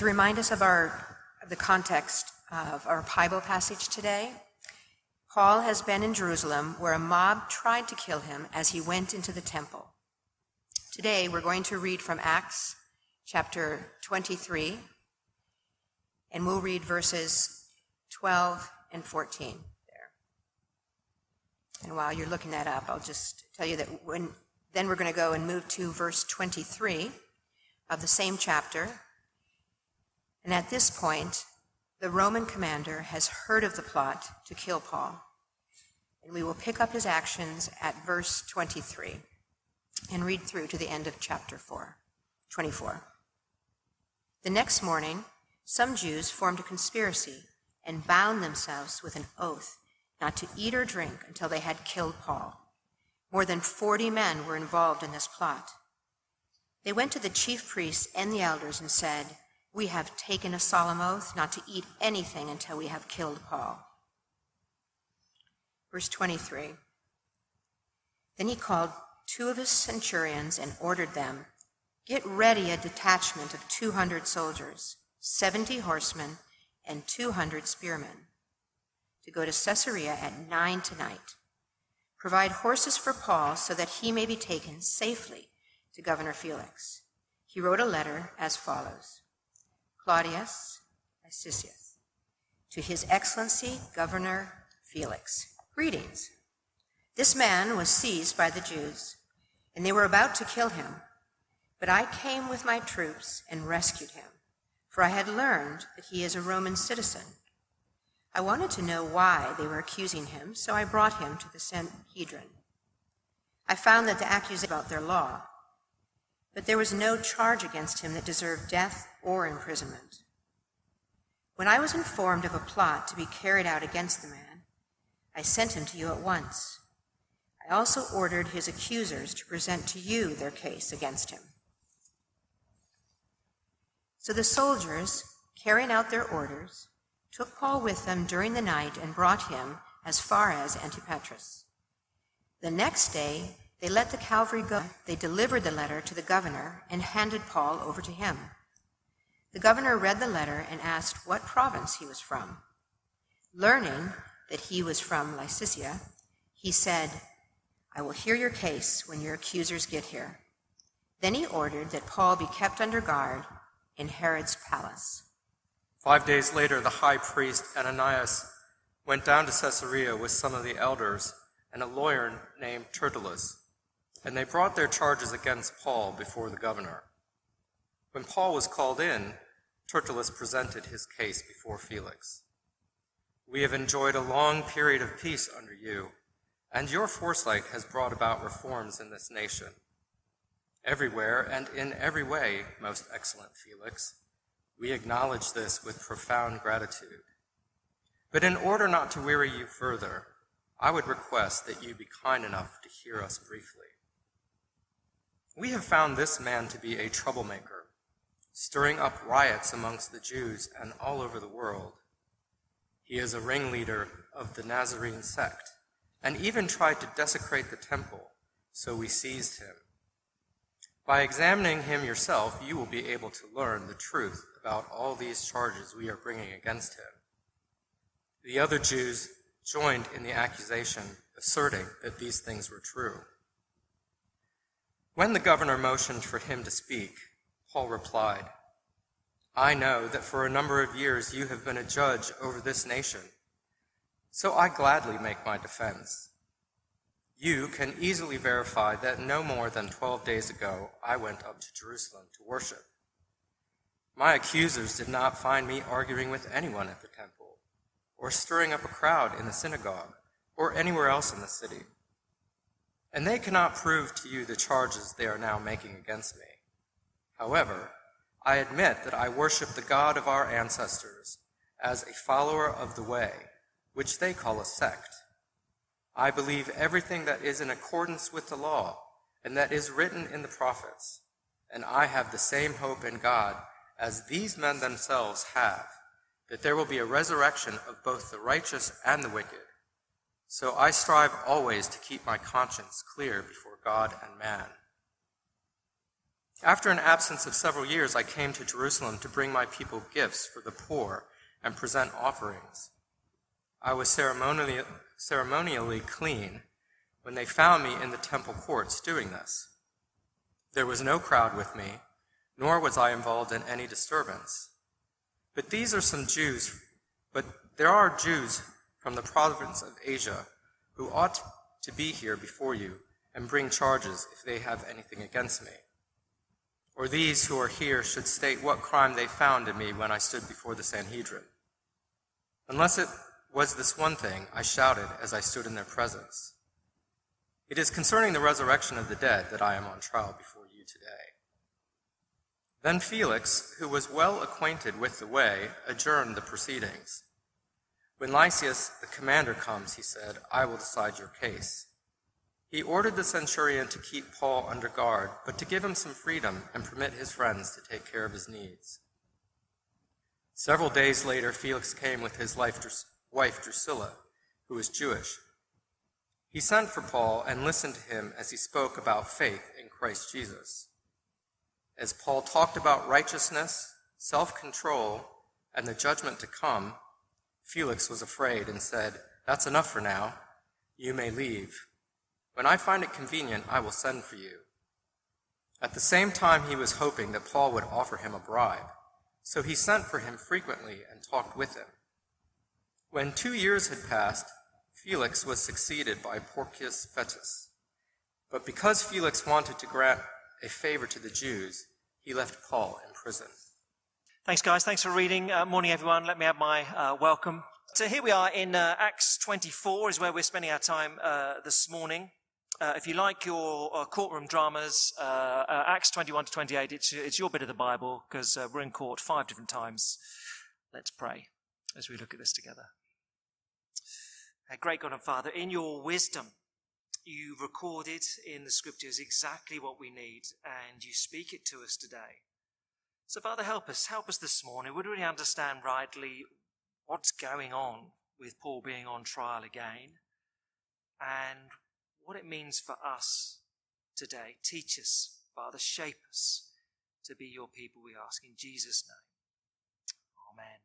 To remind us of our of the context of our Bible passage today, Paul has been in Jerusalem where a mob tried to kill him as he went into the temple. Today we're going to read from Acts chapter 23, and we'll read verses 12 and 14 there. And while you're looking that up, I'll just tell you that when then we're going to go and move to verse 23 of the same chapter. And at this point, the Roman commander has heard of the plot to kill Paul. And we will pick up his actions at verse 23 and read through to the end of chapter 4, 24. The next morning, some Jews formed a conspiracy and bound themselves with an oath not to eat or drink until they had killed Paul. More than 40 men were involved in this plot. They went to the chief priests and the elders and said, We have taken a solemn oath not to eat anything until we have killed Paul. Verse 23 Then he called two of his centurions and ordered them, Get ready a detachment of 200 soldiers, 70 horsemen, and 200 spearmen, to go to Caesarea at nine tonight. Provide horses for Paul so that he may be taken safely to Governor Felix. He wrote a letter as follows Claudius Lysias, to His Excellency Governor Felix, greetings. This man was seized by the Jews, and they were about to kill him. But I came with my troops and rescued him, for I had learned that he is a Roman citizen I wanted to know why they were accusing him, so I brought him to the Sanhedrin. I found that the accusation was about their law, but there was no charge against him that deserved death or imprisonment. When I was informed of a plot to be carried out against the man, I sent him to you at once. I also ordered his accusers to present to you their case against him. So the soldiers, carrying out their orders, took Paul with them during the night and brought him as far as Antipatris. The next day, they let the cavalry go. They delivered the letter to the governor and handed Paul over to him. The governor read the letter and asked what province he was from. Learning that he was from Cilicia, he said, I will hear your case when your accusers get here. Then he ordered that Paul be kept under guard in Herod's palace. Five days later, the high priest Ananias went down to Caesarea with some of the elders and a lawyer named Tertullus, and they brought their charges against Paul before the governor. When Paul was called in, Tertullus presented his case before Felix. We have enjoyed a long period of peace under you, and your foresight has brought about reforms in this nation. Everywhere and in every way, most excellent Felix, we acknowledge this with profound gratitude. But in order not to weary you further, I would request that you be kind enough to hear us briefly. We have found this man to be a troublemaker, stirring up riots amongst the Jews and all over the world. He is a ringleader of the Nazarene sect and even tried to desecrate the temple, so we seized him. By examining him yourself, you will be able to learn the truth about all these charges we are bringing against him. The other Jews joined in the accusation, asserting that these things were true. When the governor motioned for him to speak, Paul replied, I know that for a number of years you have been a judge over this nation, so I gladly make my defense. You can easily verify that no more than 12 days ago I went up to Jerusalem to worship. My accusers did not find me arguing with anyone at the temple, or stirring up a crowd in the synagogue, or anywhere else in the city. And they cannot prove to you the charges they are now making against me. However, I admit that I worship the God of our ancestors as a follower of the way, which they call a sect. I believe everything that is in accordance with the law and that is written in the prophets, and I have the same hope in God as these men themselves have, that there will be a resurrection of both the righteous and the wicked. So I strive always to keep my conscience clear before God and man. After an absence of several years, I came to Jerusalem to bring my people gifts for the poor and present offerings. I was ceremonially, ceremonially clean when they found me in the temple courts doing this. There was no crowd with me, nor was I involved in any disturbance. But these are some Jews, but there are Jews from the province of Asia who ought to be here before you and bring charges if they have anything against me. Or these who are here should state what crime they found in me when I stood before the Sanhedrin. Unless it was this one thing, I shouted as I stood in their presence. It is concerning the resurrection of the dead that I am on trial before you today. Then Felix, who was well acquainted with the way, adjourned the proceedings. When Lysias, the commander, comes, he said, I will decide your case. He ordered the centurion to keep Paul under guard, but to give him some freedom and permit his friends to take care of his needs. Several days later, Felix came with his wife Drusilla, who was Jewish. He sent for Paul and listened to him as he spoke about faith in Christ Jesus. As Paul talked about righteousness, self control, and the judgment to come, Felix was afraid and said, That's enough for now. You may leave. When I find it convenient, I will send for you. At the same time, he was hoping that Paul would offer him a bribe, so he sent for him frequently and talked with him. When two years had passed, Felix was succeeded by Porcius Festus. But because Felix wanted to grant a favor to the Jews, he left Paul in prison. Thanks, guys. Thanks for reading. Uh, morning, everyone. Let me have my uh, welcome. So here we are in uh, Acts 24, is where we're spending our time uh, this morning. Uh, if you like your uh, courtroom dramas, uh, uh Acts 21 to 28, it's, it's your bit of the Bible because uh, we're in court five different times. Let's pray as we look at this together. great God and Father, in your wisdom, you recorded in the scriptures exactly what we need and you speak it to us today. So, Father, help us. Help us this morning. Would we understand rightly what's going on with Paul being on trial again? And what it means for us today. Teach us, Father, shape us to be your people, we ask in Jesus' name. Amen.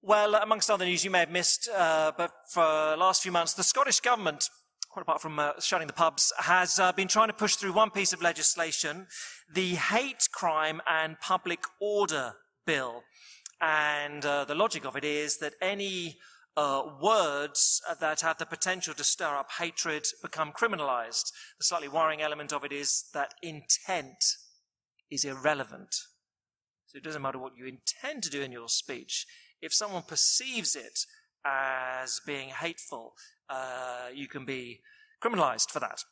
Well, amongst other news you may have missed, uh, but for the last few months, the Scottish government, quite apart from uh, shutting the pubs, has uh, been trying to push through one piece of legislation, the Hate Crime and Public Order Bill. And uh, the logic of it is that any uh, words that have the potential to stir up hatred become criminalized. The slightly worrying element of it is that intent is irrelevant. So it doesn't matter what you intend to do in your speech. If someone perceives it as being hateful, uh, you can be criminalized for that.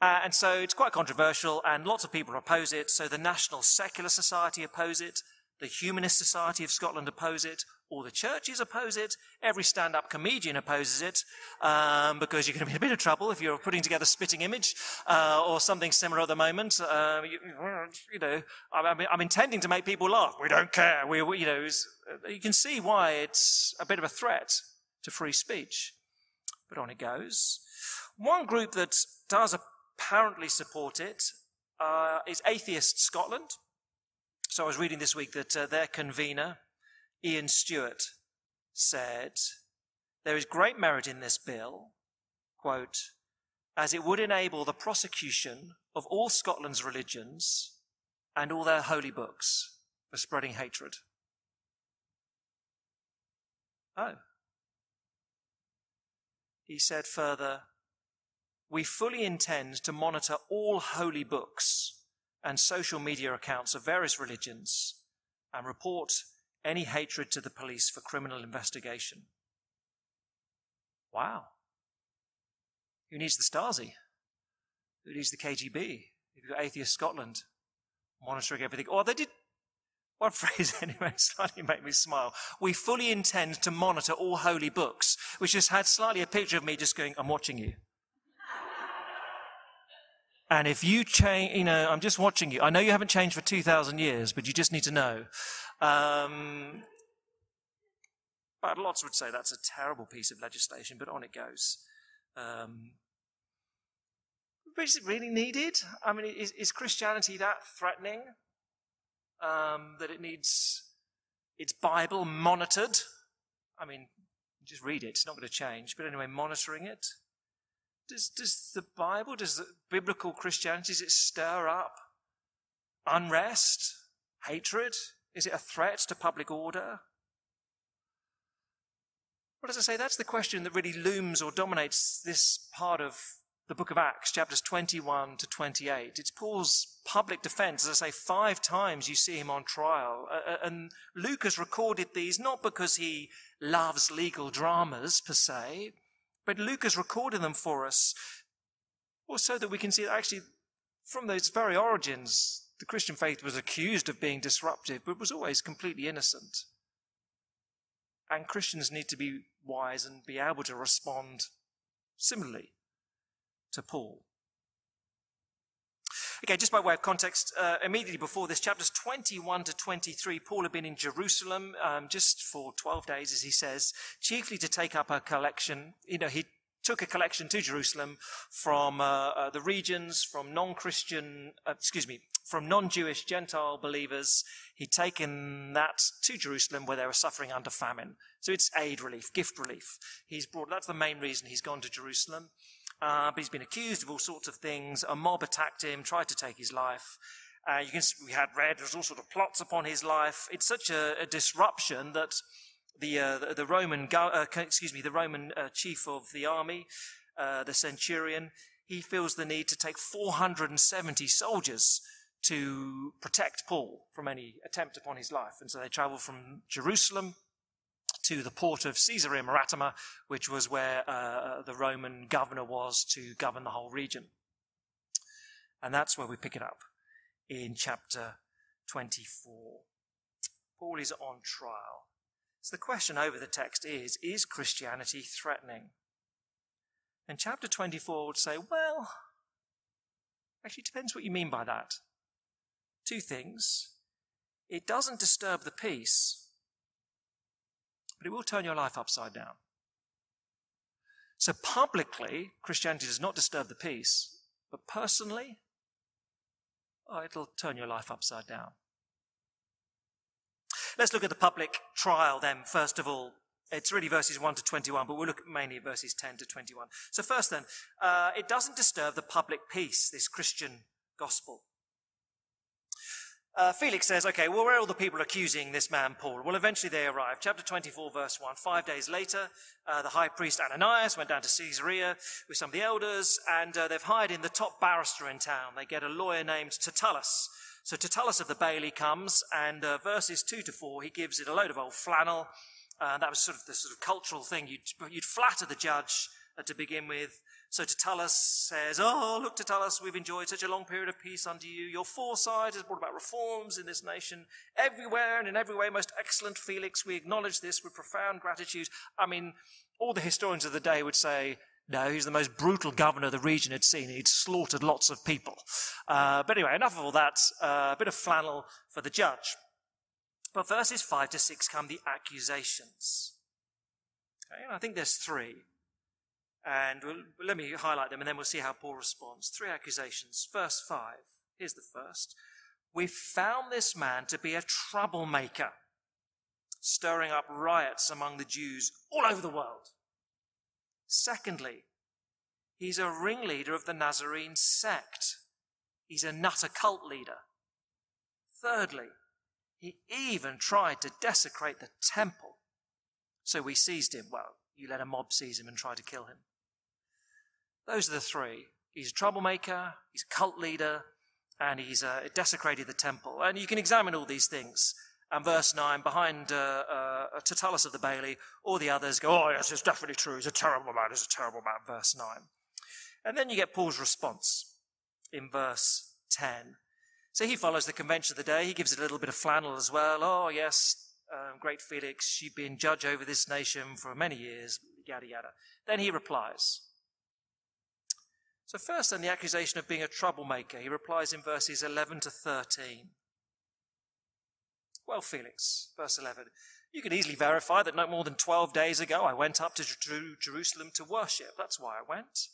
Uh, and so it's quite controversial, and lots of people oppose it. So the National Secular Society oppose it, the Humanist Society of Scotland oppose it, all the churches oppose it. Every stand up comedian opposes it um, because you're going to be in a bit of trouble if you're putting together Spitting Image uh, or something similar at the moment. Uh, you, you, know, I'm, I'm, intending to make people laugh. We don't care. We, we you know, you can see why it's a bit of a threat to free speech. But on it goes. One group that does apparently support it uh, is Atheist Scotland. So I was reading this week that uh, their convener, Ian Stewart said, There is great merit in this bill, quote, as it would enable the prosecution of all Scotland's religions and all their holy books for spreading hatred. Oh. He said further, we fully intend to monitor all holy books and social media accounts of various religions and report any hatred to the police for criminal investigation. Wow. Who needs the Stasi? Who needs the KGB? You've got Atheist Scotland monitoring everything. Or oh, they did one phrase anyway slightly made me smile. We fully intend to monitor all holy books, which has had slightly a picture of me just going, I'm watching you. And if you change, you know, I'm just watching you. I know you haven't changed for 2,000 years, but you just need to know. Um, but lots would say that's a terrible piece of legislation, but on it goes. Um, Is it really needed? I mean, is, is Christianity that threatening um, that it needs its Bible monitored? I mean, just read it, it's not going to change. But anyway, monitoring it. Does, does the Bible, does the biblical Christianity, does it stir up unrest, hatred? Is it a threat to public order? Well, as I say, that's the question that really looms or dominates this part of the book of Acts, chapters 21 to 28. It's Paul's public defense. As I say, five times you see him on trial. And Luke has recorded these not because he loves legal dramas per se, but Luke has recorded them for us, or so that we can see that actually from those very origins, the Christian faith was accused of being disruptive, but was always completely innocent. And Christians need to be wise and be able to respond similarly to Paul. Okay, just by way of context, uh, immediately before this, chapters 21 to 23, Paul had been in Jerusalem um, just for 12 days, as he says, chiefly to take up a collection. You know, he took a collection to Jerusalem from uh, uh, the regions, from non-Christian, uh, excuse me, from non-Jewish Gentile believers. He'd taken that to Jerusalem where they were suffering under famine. So it's aid relief, gift relief. He's brought, that's the main reason he's gone to Jerusalem. Uh, but he's been accused of all sorts of things. A mob attacked him, tried to take his life. Uh, you can we had read there's all sort of plots upon his life. It's such a, a disruption that the, uh, the, Roman uh, excuse me the Roman uh, chief of the army, uh, the centurion, he feels the need to take 470 soldiers to protect Paul from any attempt upon his life, and so they travel from Jerusalem to the port of Caesarea Maritima, which was where uh, the Roman governor was to govern the whole region. And that's where we pick it up in chapter 24. Paul is on trial. So the question over the text is Is Christianity threatening? And chapter 24 would say, Well, actually, it depends what you mean by that. Two things. It doesn't disturb the peace but it will turn your life upside down. So publicly, Christianity does not disturb the peace, but personally, oh, it'll turn your life upside down. Let's look at the public trial then, first of all. It's really verses 1 to 21, but we'll look mainly at verses 10 to 21. So first then, uh, it doesn't disturb the public peace, this Christian gospel. Uh, Felix says, okay, well, where are all the people accusing this man Paul? Well, eventually they arrive. Chapter 24, verse 1. Five days later, uh, the high priest Ananias went down to Caesarea with some of the elders, and uh, they've hired in the top barrister in town. They get a lawyer named Tertullus. So Tertullus of the Bailey comes, and uh, verses 2 to 4, he gives it a load of old flannel. Uh, that was sort of the sort of cultural thing. You'd, you'd flatter the judge uh, to begin with. So Tertullus says, Oh, look, Tertullus, we've enjoyed such a long period of peace under you. Your foresight has brought about reforms in this nation everywhere and in every way. Most excellent Felix, we acknowledge this with profound gratitude. I mean, all the historians of the day would say, no, he's the most brutal governor the region had seen. He'd slaughtered lots of people. Uh, but anyway, enough of all that. Uh, a bit of flannel for the judge. But verses 5 to 6 come the accusations. Okay, I think there's three. And we'll, let me highlight them and then we'll see how Paul responds. Three accusations. Verse 5. Here's the first. We found this man to be a troublemaker, stirring up riots among the Jews all over the world. Secondly, he's a ringleader of the Nazarene sect. He's a nutter cult leader. Thirdly, he even tried to desecrate the temple. So we seized him. Well, you let a mob seize him and try to kill him. Those are the three. He's a troublemaker, he's a cult leader, and he's uh, desecrated the temple. And you can examine all these things. And verse 9, behind uh, uh, Tertullus of the Bailey, all the others go, oh, yes, it's definitely true. He's a terrible man. He's a terrible man. Verse 9. And then you get Paul's response in verse 10. So he follows the convention of the day. He gives it a little bit of flannel as well. Oh, yes, um, great Felix, you've been judge over this nation for many years, yada, yada. Then he replies, so, first, then, the accusation of being a troublemaker. He replies in verses 11 to 13. Well, Felix, verse 11, you can easily verify that no more than 12 days ago I went up to Jerusalem to worship. That's why I went.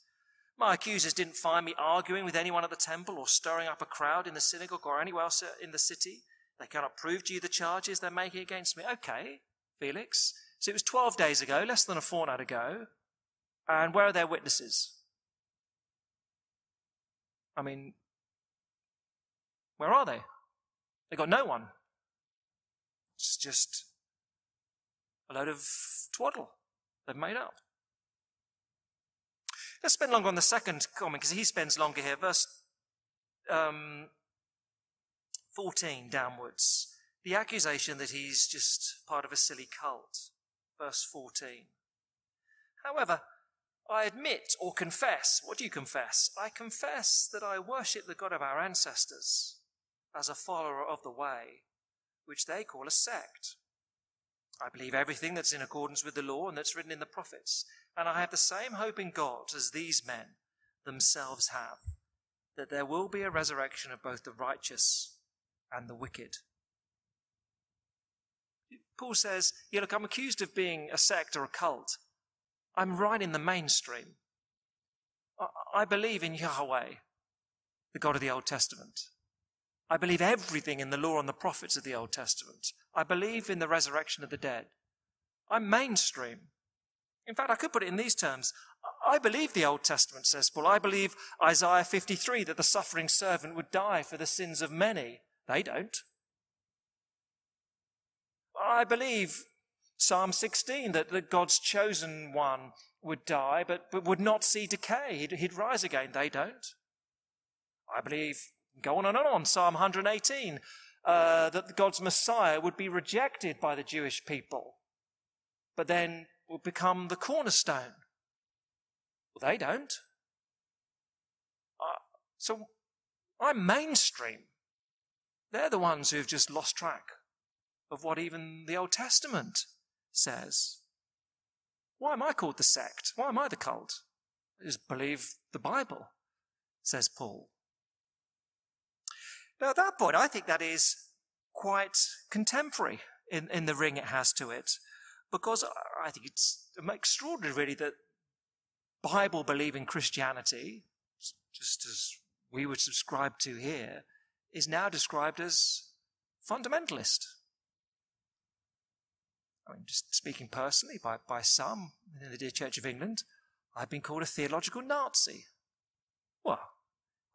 My accusers didn't find me arguing with anyone at the temple or stirring up a crowd in the synagogue or anywhere else uh, in the city. They cannot prove to you the charges they're making against me. Okay, Felix. So it was 12 days ago, less than a fortnight ago. And where are their witnesses? I mean, where are they? They got no one. It's just a load of twaddle they've made up. Let's spend longer on the second comment because he spends longer here. Verse um, 14 downwards. The accusation that he's just part of a silly cult. Verse 14. However, I admit or confess. What do you confess? I confess that I worship the God of our ancestors as a follower of the way, which they call a sect. I believe everything that's in accordance with the law and that's written in the prophets. And I have the same hope in God as these men themselves have, that there will be a resurrection of both the righteous and the wicked. Paul says, yeah, look, I'm accused of being a sect or a cult. I'm right in the mainstream. I believe in Yahweh, the God of the Old Testament. I believe everything in the law and the prophets of the Old Testament. I believe in the resurrection of the dead. I'm mainstream. In fact, I could put it in these terms. I believe the Old Testament, says Paul. I believe Isaiah 53 that the suffering servant would die for the sins of many. They don't. I believe Psalm 16 that, God's chosen one would die, but, would not see decay. He'd rise again. They don't. I believe, go on and on, on Psalm 118, uh, that God's Messiah would be rejected by the Jewish people, but then will become the cornerstone. Well, they don't. Uh, so I'm mainstream. They're the ones who've just lost track of what even the Old Testament says. Why am I called the sect? Why am I the cult? I just believe the Bible, says Paul. Now, at that point, I think that is quite contemporary in, in the ring it has to it, because I think it's extraordinary, really, that Bible believing Christianity, just as we would subscribe to here, is now described as fundamentalist. I mean, just speaking personally, by, by some in the Dear Church of England, I've been called a theological Nazi.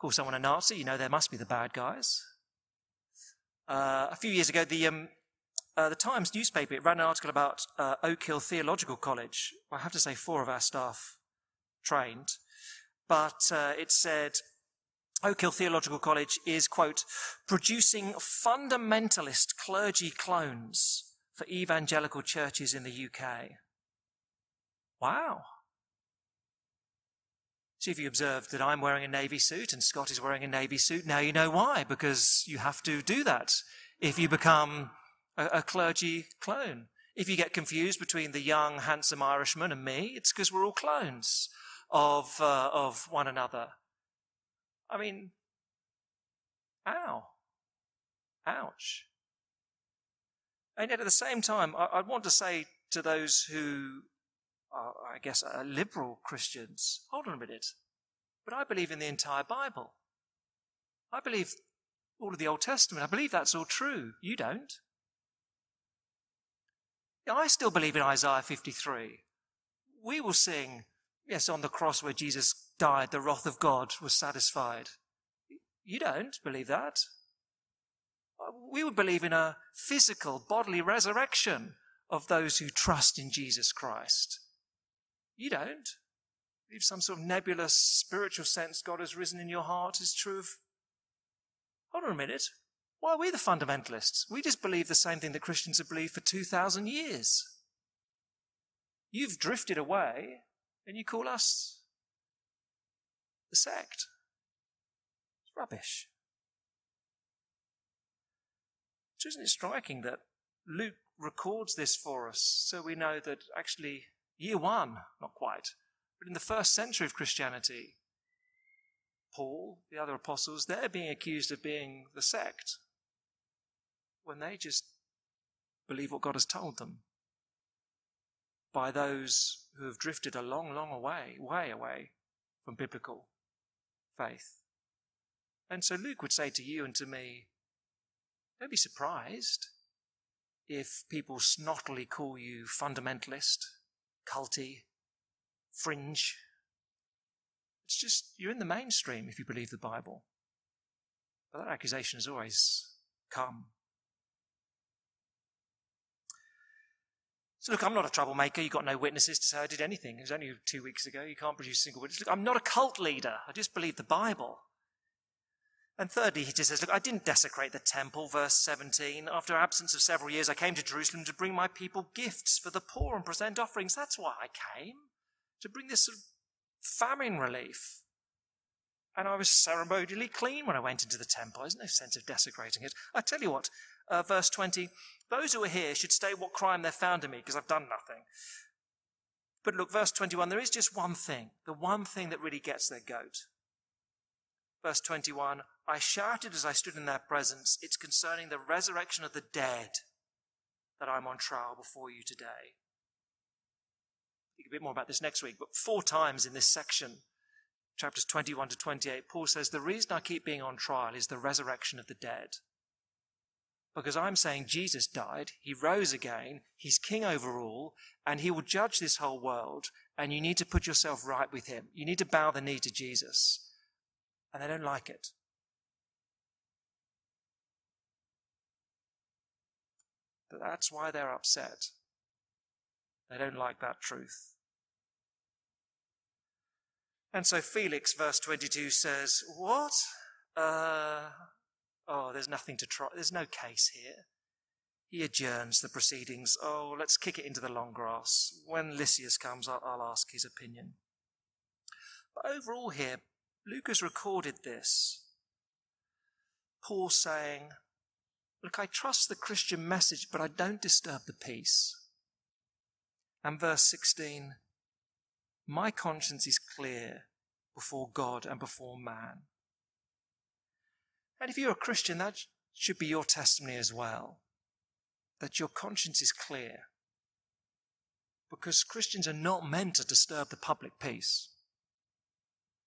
Call someone a Nazi, you know there must be the bad guys. Uh, a few years ago, the, um, uh, the Times newspaper it ran an article about uh, Oak Hill Theological College. Well, I have to say, four of our staff trained, but uh, it said Oak Hill Theological College is, quote, producing fundamentalist clergy clones for evangelical churches in the UK. Wow. See if you observed that I'm wearing a navy suit and Scott is wearing a navy suit. Now you know why, because you have to do that if you become a, a clergy clone. If you get confused between the young, handsome Irishman and me, it's because we're all clones of, uh, of one another. I mean, ow. Ouch. And yet at the same time, I, I want to say to those who are, I guess, are liberal Christians, hold on a minute. But I believe in the entire Bible. I believe all of the Old Testament. I believe that's all true. You don't. I still believe in Isaiah 53. We will sing, yes, on the cross where Jesus died, the wrath of God was satisfied. You don't believe that uh, we would believe in a physical, bodily resurrection of those who trust in Jesus Christ. You don't. Believe some sort of nebulous spiritual sense God has risen in your heart is true of. Hold on a minute. Why are we the fundamentalists? We just believe the same thing that Christians have believed for 2,000 years. You've drifted away and you call us the sect. It's rubbish. So isn't it striking that Luke records this for us so we know that actually year one, not quite, but in the first century of Christianity, Paul, the other apostles, they're being accused of being the sect when they just believe what God has told them by those who have drifted a long, long way, way away from biblical faith. And so Luke would say to you and to me, don't be surprised if people snottily call you fundamentalist, culty, fringe. It's just, you're in the mainstream if you believe the Bible. But that accusation has always come. So look, I'm not a troublemaker. You've got no witnesses to say I did anything. It was only two weeks ago. You can't produce a single witness. Look, I'm not a cult leader. I just believe the Bible. And thirdly, he just says, Look, I didn't desecrate the temple, verse 17. After absence of several years, I came to Jerusalem to bring my people gifts for the poor and present offerings. That's why I came, to bring this sort of famine relief. And I was ceremonially clean when I went into the temple. There's no sense of desecrating it. I tell you what, uh, verse 20, those who are here should state what crime they've found in me, because I've done nothing. But look, verse 21, there is just one thing, the one thing that really gets their goat. Verse 21, I shouted as I stood in their presence, it's concerning the resurrection of the dead that I'm on trial before you today. Think a bit more about this next week, but four times in this section, chapters 21 to 28, Paul says, The reason I keep being on trial is the resurrection of the dead. Because I'm saying Jesus died, he rose again, he's king over all, and he will judge this whole world, and you need to put yourself right with him. You need to bow the knee to Jesus. And they don't like it. But that's why they're upset. They don't like that truth. And so Felix, verse 22 says, What? Uh, oh, there's nothing to try. There's no case here. He adjourns the proceedings. Oh, let's kick it into the long grass. When Lysias comes, I'll, I'll ask his opinion. But overall, here, Luke has recorded this. Paul saying, Look, I trust the Christian message, but I don't disturb the peace. And verse 16, my conscience is clear before God and before man. And if you're a Christian, that should be your testimony as well. That your conscience is clear. Because Christians are not meant to disturb the public peace.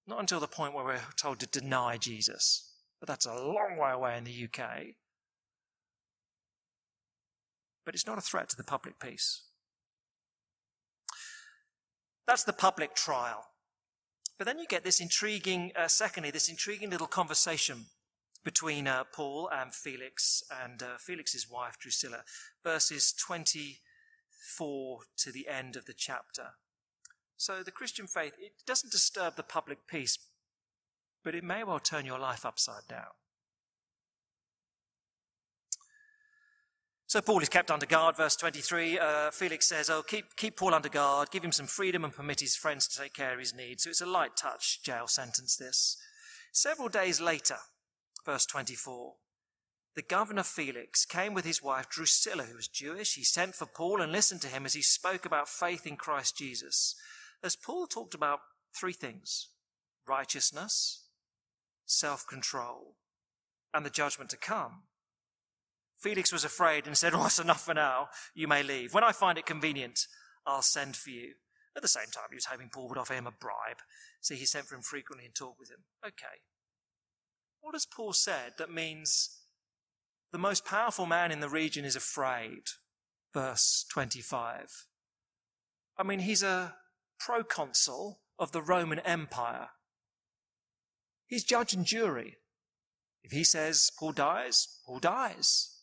Not until the point where we're told to deny Jesus. But that's a long way away in the UK but it's not a threat to the public peace. That's the public trial. But then you get this intriguing, uh, secondly, this intriguing little conversation between uh, Paul and Felix and uh, Felix's wife Drusilla, verses 24 to the end of the chapter. So the Christian faith, it doesn't disturb the public peace, but it may well turn your life upside down. So Paul is kept under guard, verse 23. Uh, Felix says, Oh, keep, keep Paul under guard, give him some freedom and permit his friends to take care of his needs. So it's a light touch jail sentence, this. Several days later, verse 24, the governor Felix came with his wife Drusilla, who was Jewish. He sent for Paul and listened to him as he spoke about faith in Christ Jesus. As Paul talked about three things righteousness, self control, and the judgment to come. Felix was afraid and said, Oh, that's enough for now. You may leave. When I find it convenient, I'll send for you. At the same time, he was hoping Paul would offer him a bribe. So he sent for him frequently and talked with him. Okay. What has Paul said that means the most powerful man in the region is afraid? Verse 25. I mean, he's a proconsul of the Roman Empire. He's judge and jury. If he says Paul dies, Paul dies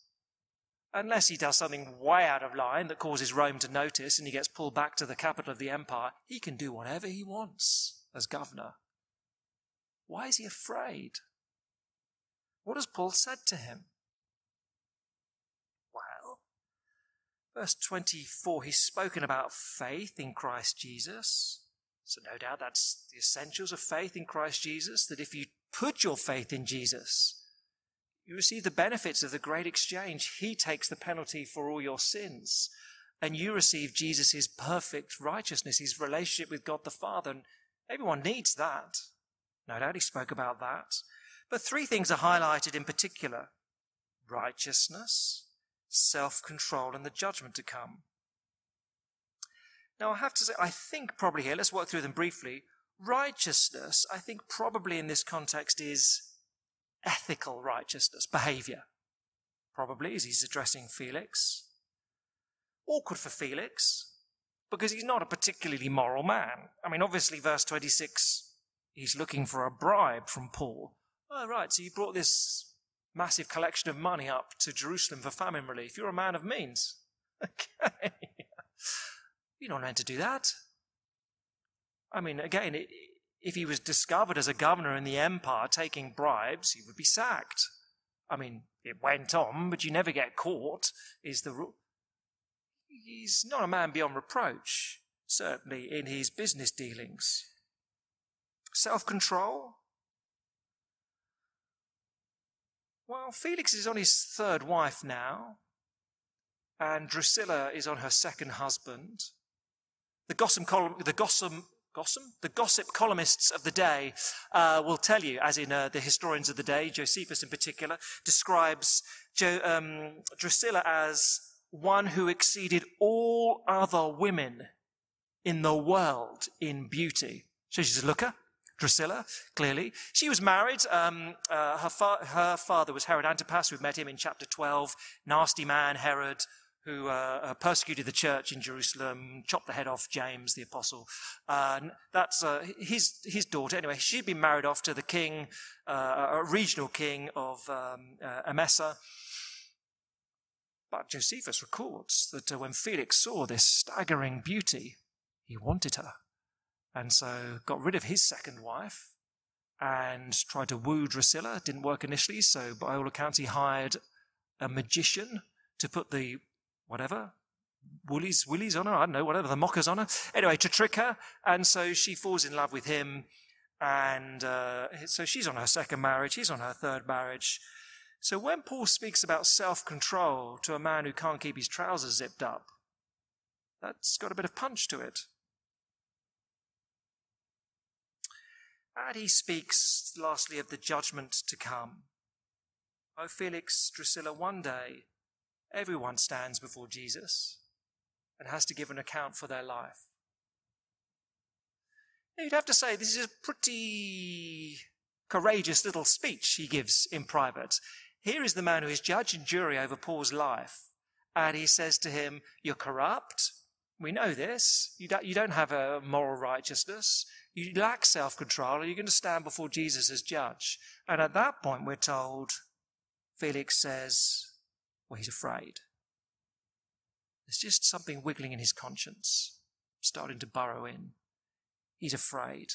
unless he does something way out of line that causes Rome to notice and he gets pulled back to the capital of the empire, he can do whatever he wants as governor. Why is he afraid? What has Paul said to him? Well, verse 24, he's spoken about faith in Christ Jesus. So, no doubt that's the essentials of faith in Christ Jesus, that if you put your faith in Jesus, you receive the benefits of the great exchange. He takes the penalty for all your sins. And you receive Jesus' perfect righteousness, his relationship with God the Father. And everyone needs that. No doubt he spoke about that. But three things are highlighted in particular righteousness, self control, and the judgment to come. Now, I have to say, I think probably here, let's work through them briefly. righteousness, I think probably in this context is ethical righteousness, behavior. Probably as he's addressing Felix. Awkward for Felix because he's not a particularly moral man. I mean, obviously, verse 26, he's looking for a bribe from Paul. Oh, right, so you brought this massive collection of money up to Jerusalem for famine relief. You're a man of means. Okay. You're not meant to do that. I mean, again, if he was discovered as a governor in the empire taking bribes, he would be sacked. I mean, it went on, but you never get caught, is the rule. He's not a man beyond reproach, certainly in his business dealings. Self control? Well, Felix is on his third wife now, and Drusilla is on her second husband. The gossip, column, the gossip, gossip, the gossip columnists of the day uh, will tell you, as in uh, the historians of the day, Josephus in particular, describes jo- um, Drusilla as one who exceeded all other women in the world in beauty. So she's a looker. Drusilla, clearly. She was married. Um, uh, her, fa- her, father was Herod Antipas. We've met him in chapter 12. Nasty man, Herod, who uh, uh, persecuted the church in Jerusalem, chopped the head off James the apostle. Uh, that's uh, his, his daughter. Anyway, she'd been married off to the king, uh, a regional king of um, Emesa. But Josephus records that when Felix saw this staggering beauty, he wanted her. And so got rid of his second wife and tried to woo Drusilla. Didn't work initially, so by all accounts, he hired a magician to put the whatever woolies, willies on her. I don't know, whatever the mockers on her. Anyway, to trick her, and so she falls in love with him, and uh, so she's on her second marriage. He's on her third marriage. So when Paul speaks about self-control to a man who can't keep his trousers zipped up, that's got a bit of punch to it. And he speaks lastly of the judgment to come. Oh, Felix Drusilla, one day everyone stands before Jesus and has to give an account for their life. You'd have to say this is a pretty courageous little speech he gives in private. Here is the man who is judge and jury over Paul's life, and he says to him, You're corrupt. We know this. You don't, you don't have a moral righteousness. You lack self control, you're going to stand before Jesus as judge. And at that point, we're told, Felix says, Well, he's afraid. There's just something wiggling in his conscience, starting to burrow in. He's afraid.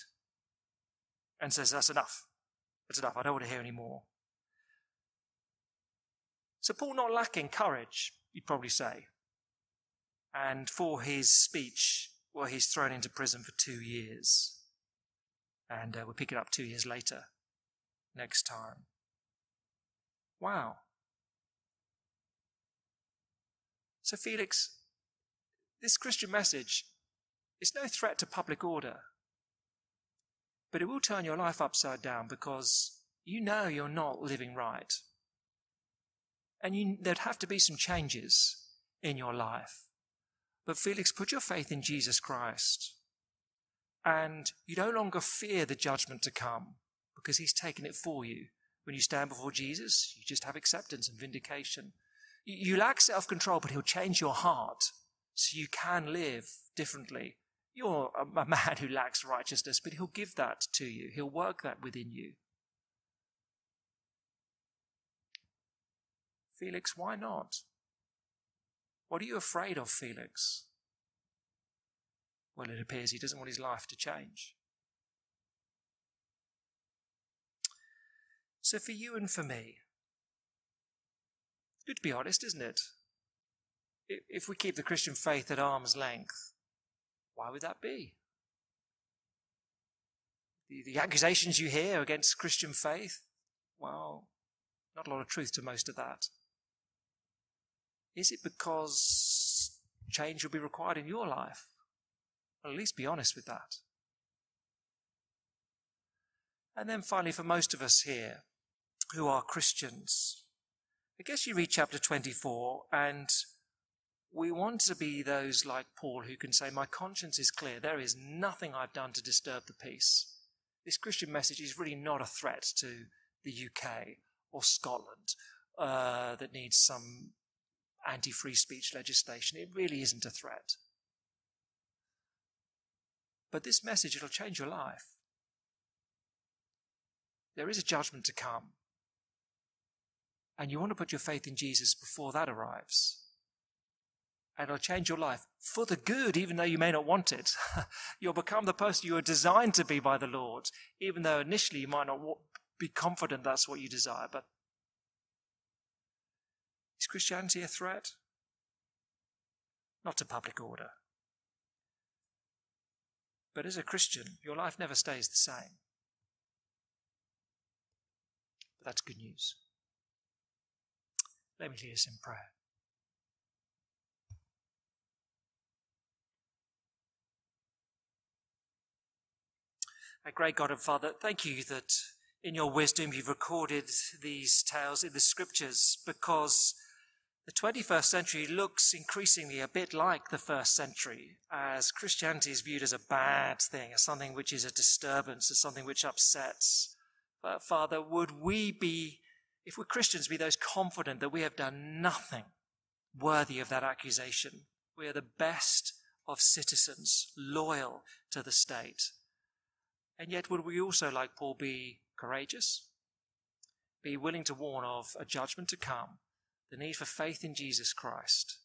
And says, That's enough. That's enough. I don't want to hear any more. So, Paul not lacking courage, you'd probably say. And for his speech, well, he's thrown into prison for two years. And uh, we'll pick it up two years later, next time. Wow. So, Felix, this Christian message is no threat to public order, but it will turn your life upside down because you know you're not living right. And you, there'd have to be some changes in your life. But Felix, put your faith in Jesus Christ and you no longer fear the judgment to come because he's taken it for you. When you stand before Jesus, you just have acceptance and vindication. You lack self control, but he'll change your heart so you can live differently. You're a man who lacks righteousness, but he'll give that to you. He'll work that within you. Felix, why not? What are you afraid of, Felix? Well, it appears he doesn't want his life to change. So, for you and for me, good to be honest, isn't it? If we keep the Christian faith at arm's length, why would that be? The, the accusations you hear against Christian faith, well, not a lot of truth to most of that. Is it because change will be required in your life? Well, at least be honest with that. And then finally, for most of us here who are Christians, I guess you read chapter 24 and We want to be those like Paul who can say, My conscience is clear. There is nothing I've done to disturb the peace. This Christian message is really not a threat to the UK or Scotland uh, that needs some anti free speech legislation. It really isn't a threat. But this message, it'll change your life. There is a judgment to come. And you want to put your faith in Jesus before that arrives. And it'll change your life for the good, even though you may not want it. You'll become the person you were designed to be by the Lord, even though initially you might not be confident that's what you desire. But is Christianity a threat? Not to public order. But as a Christian, your life never stays the same. But that's good news. Let me lead us in prayer. Our great God and Father, thank you that in your wisdom you've recorded these tales in the scriptures because the 21st century looks increasingly a bit like the first century as Christianity is viewed as a bad thing, as something which is a disturbance, as something which upsets. But Father, would we be, if we're Christians, be those confident that we have done nothing worthy of that accusation? We are the best of citizens, loyal to the state. And yet, would we also, like Paul, be courageous? Be willing to warn of a judgment to come, the need for faith in Jesus Christ.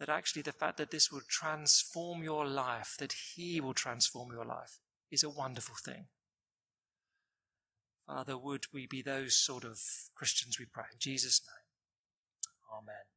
That actually the fact that this will transform your life, that He will transform your life, is a wonderful thing. Father, would we be those sort of Christians we pray in Jesus' name? Amen.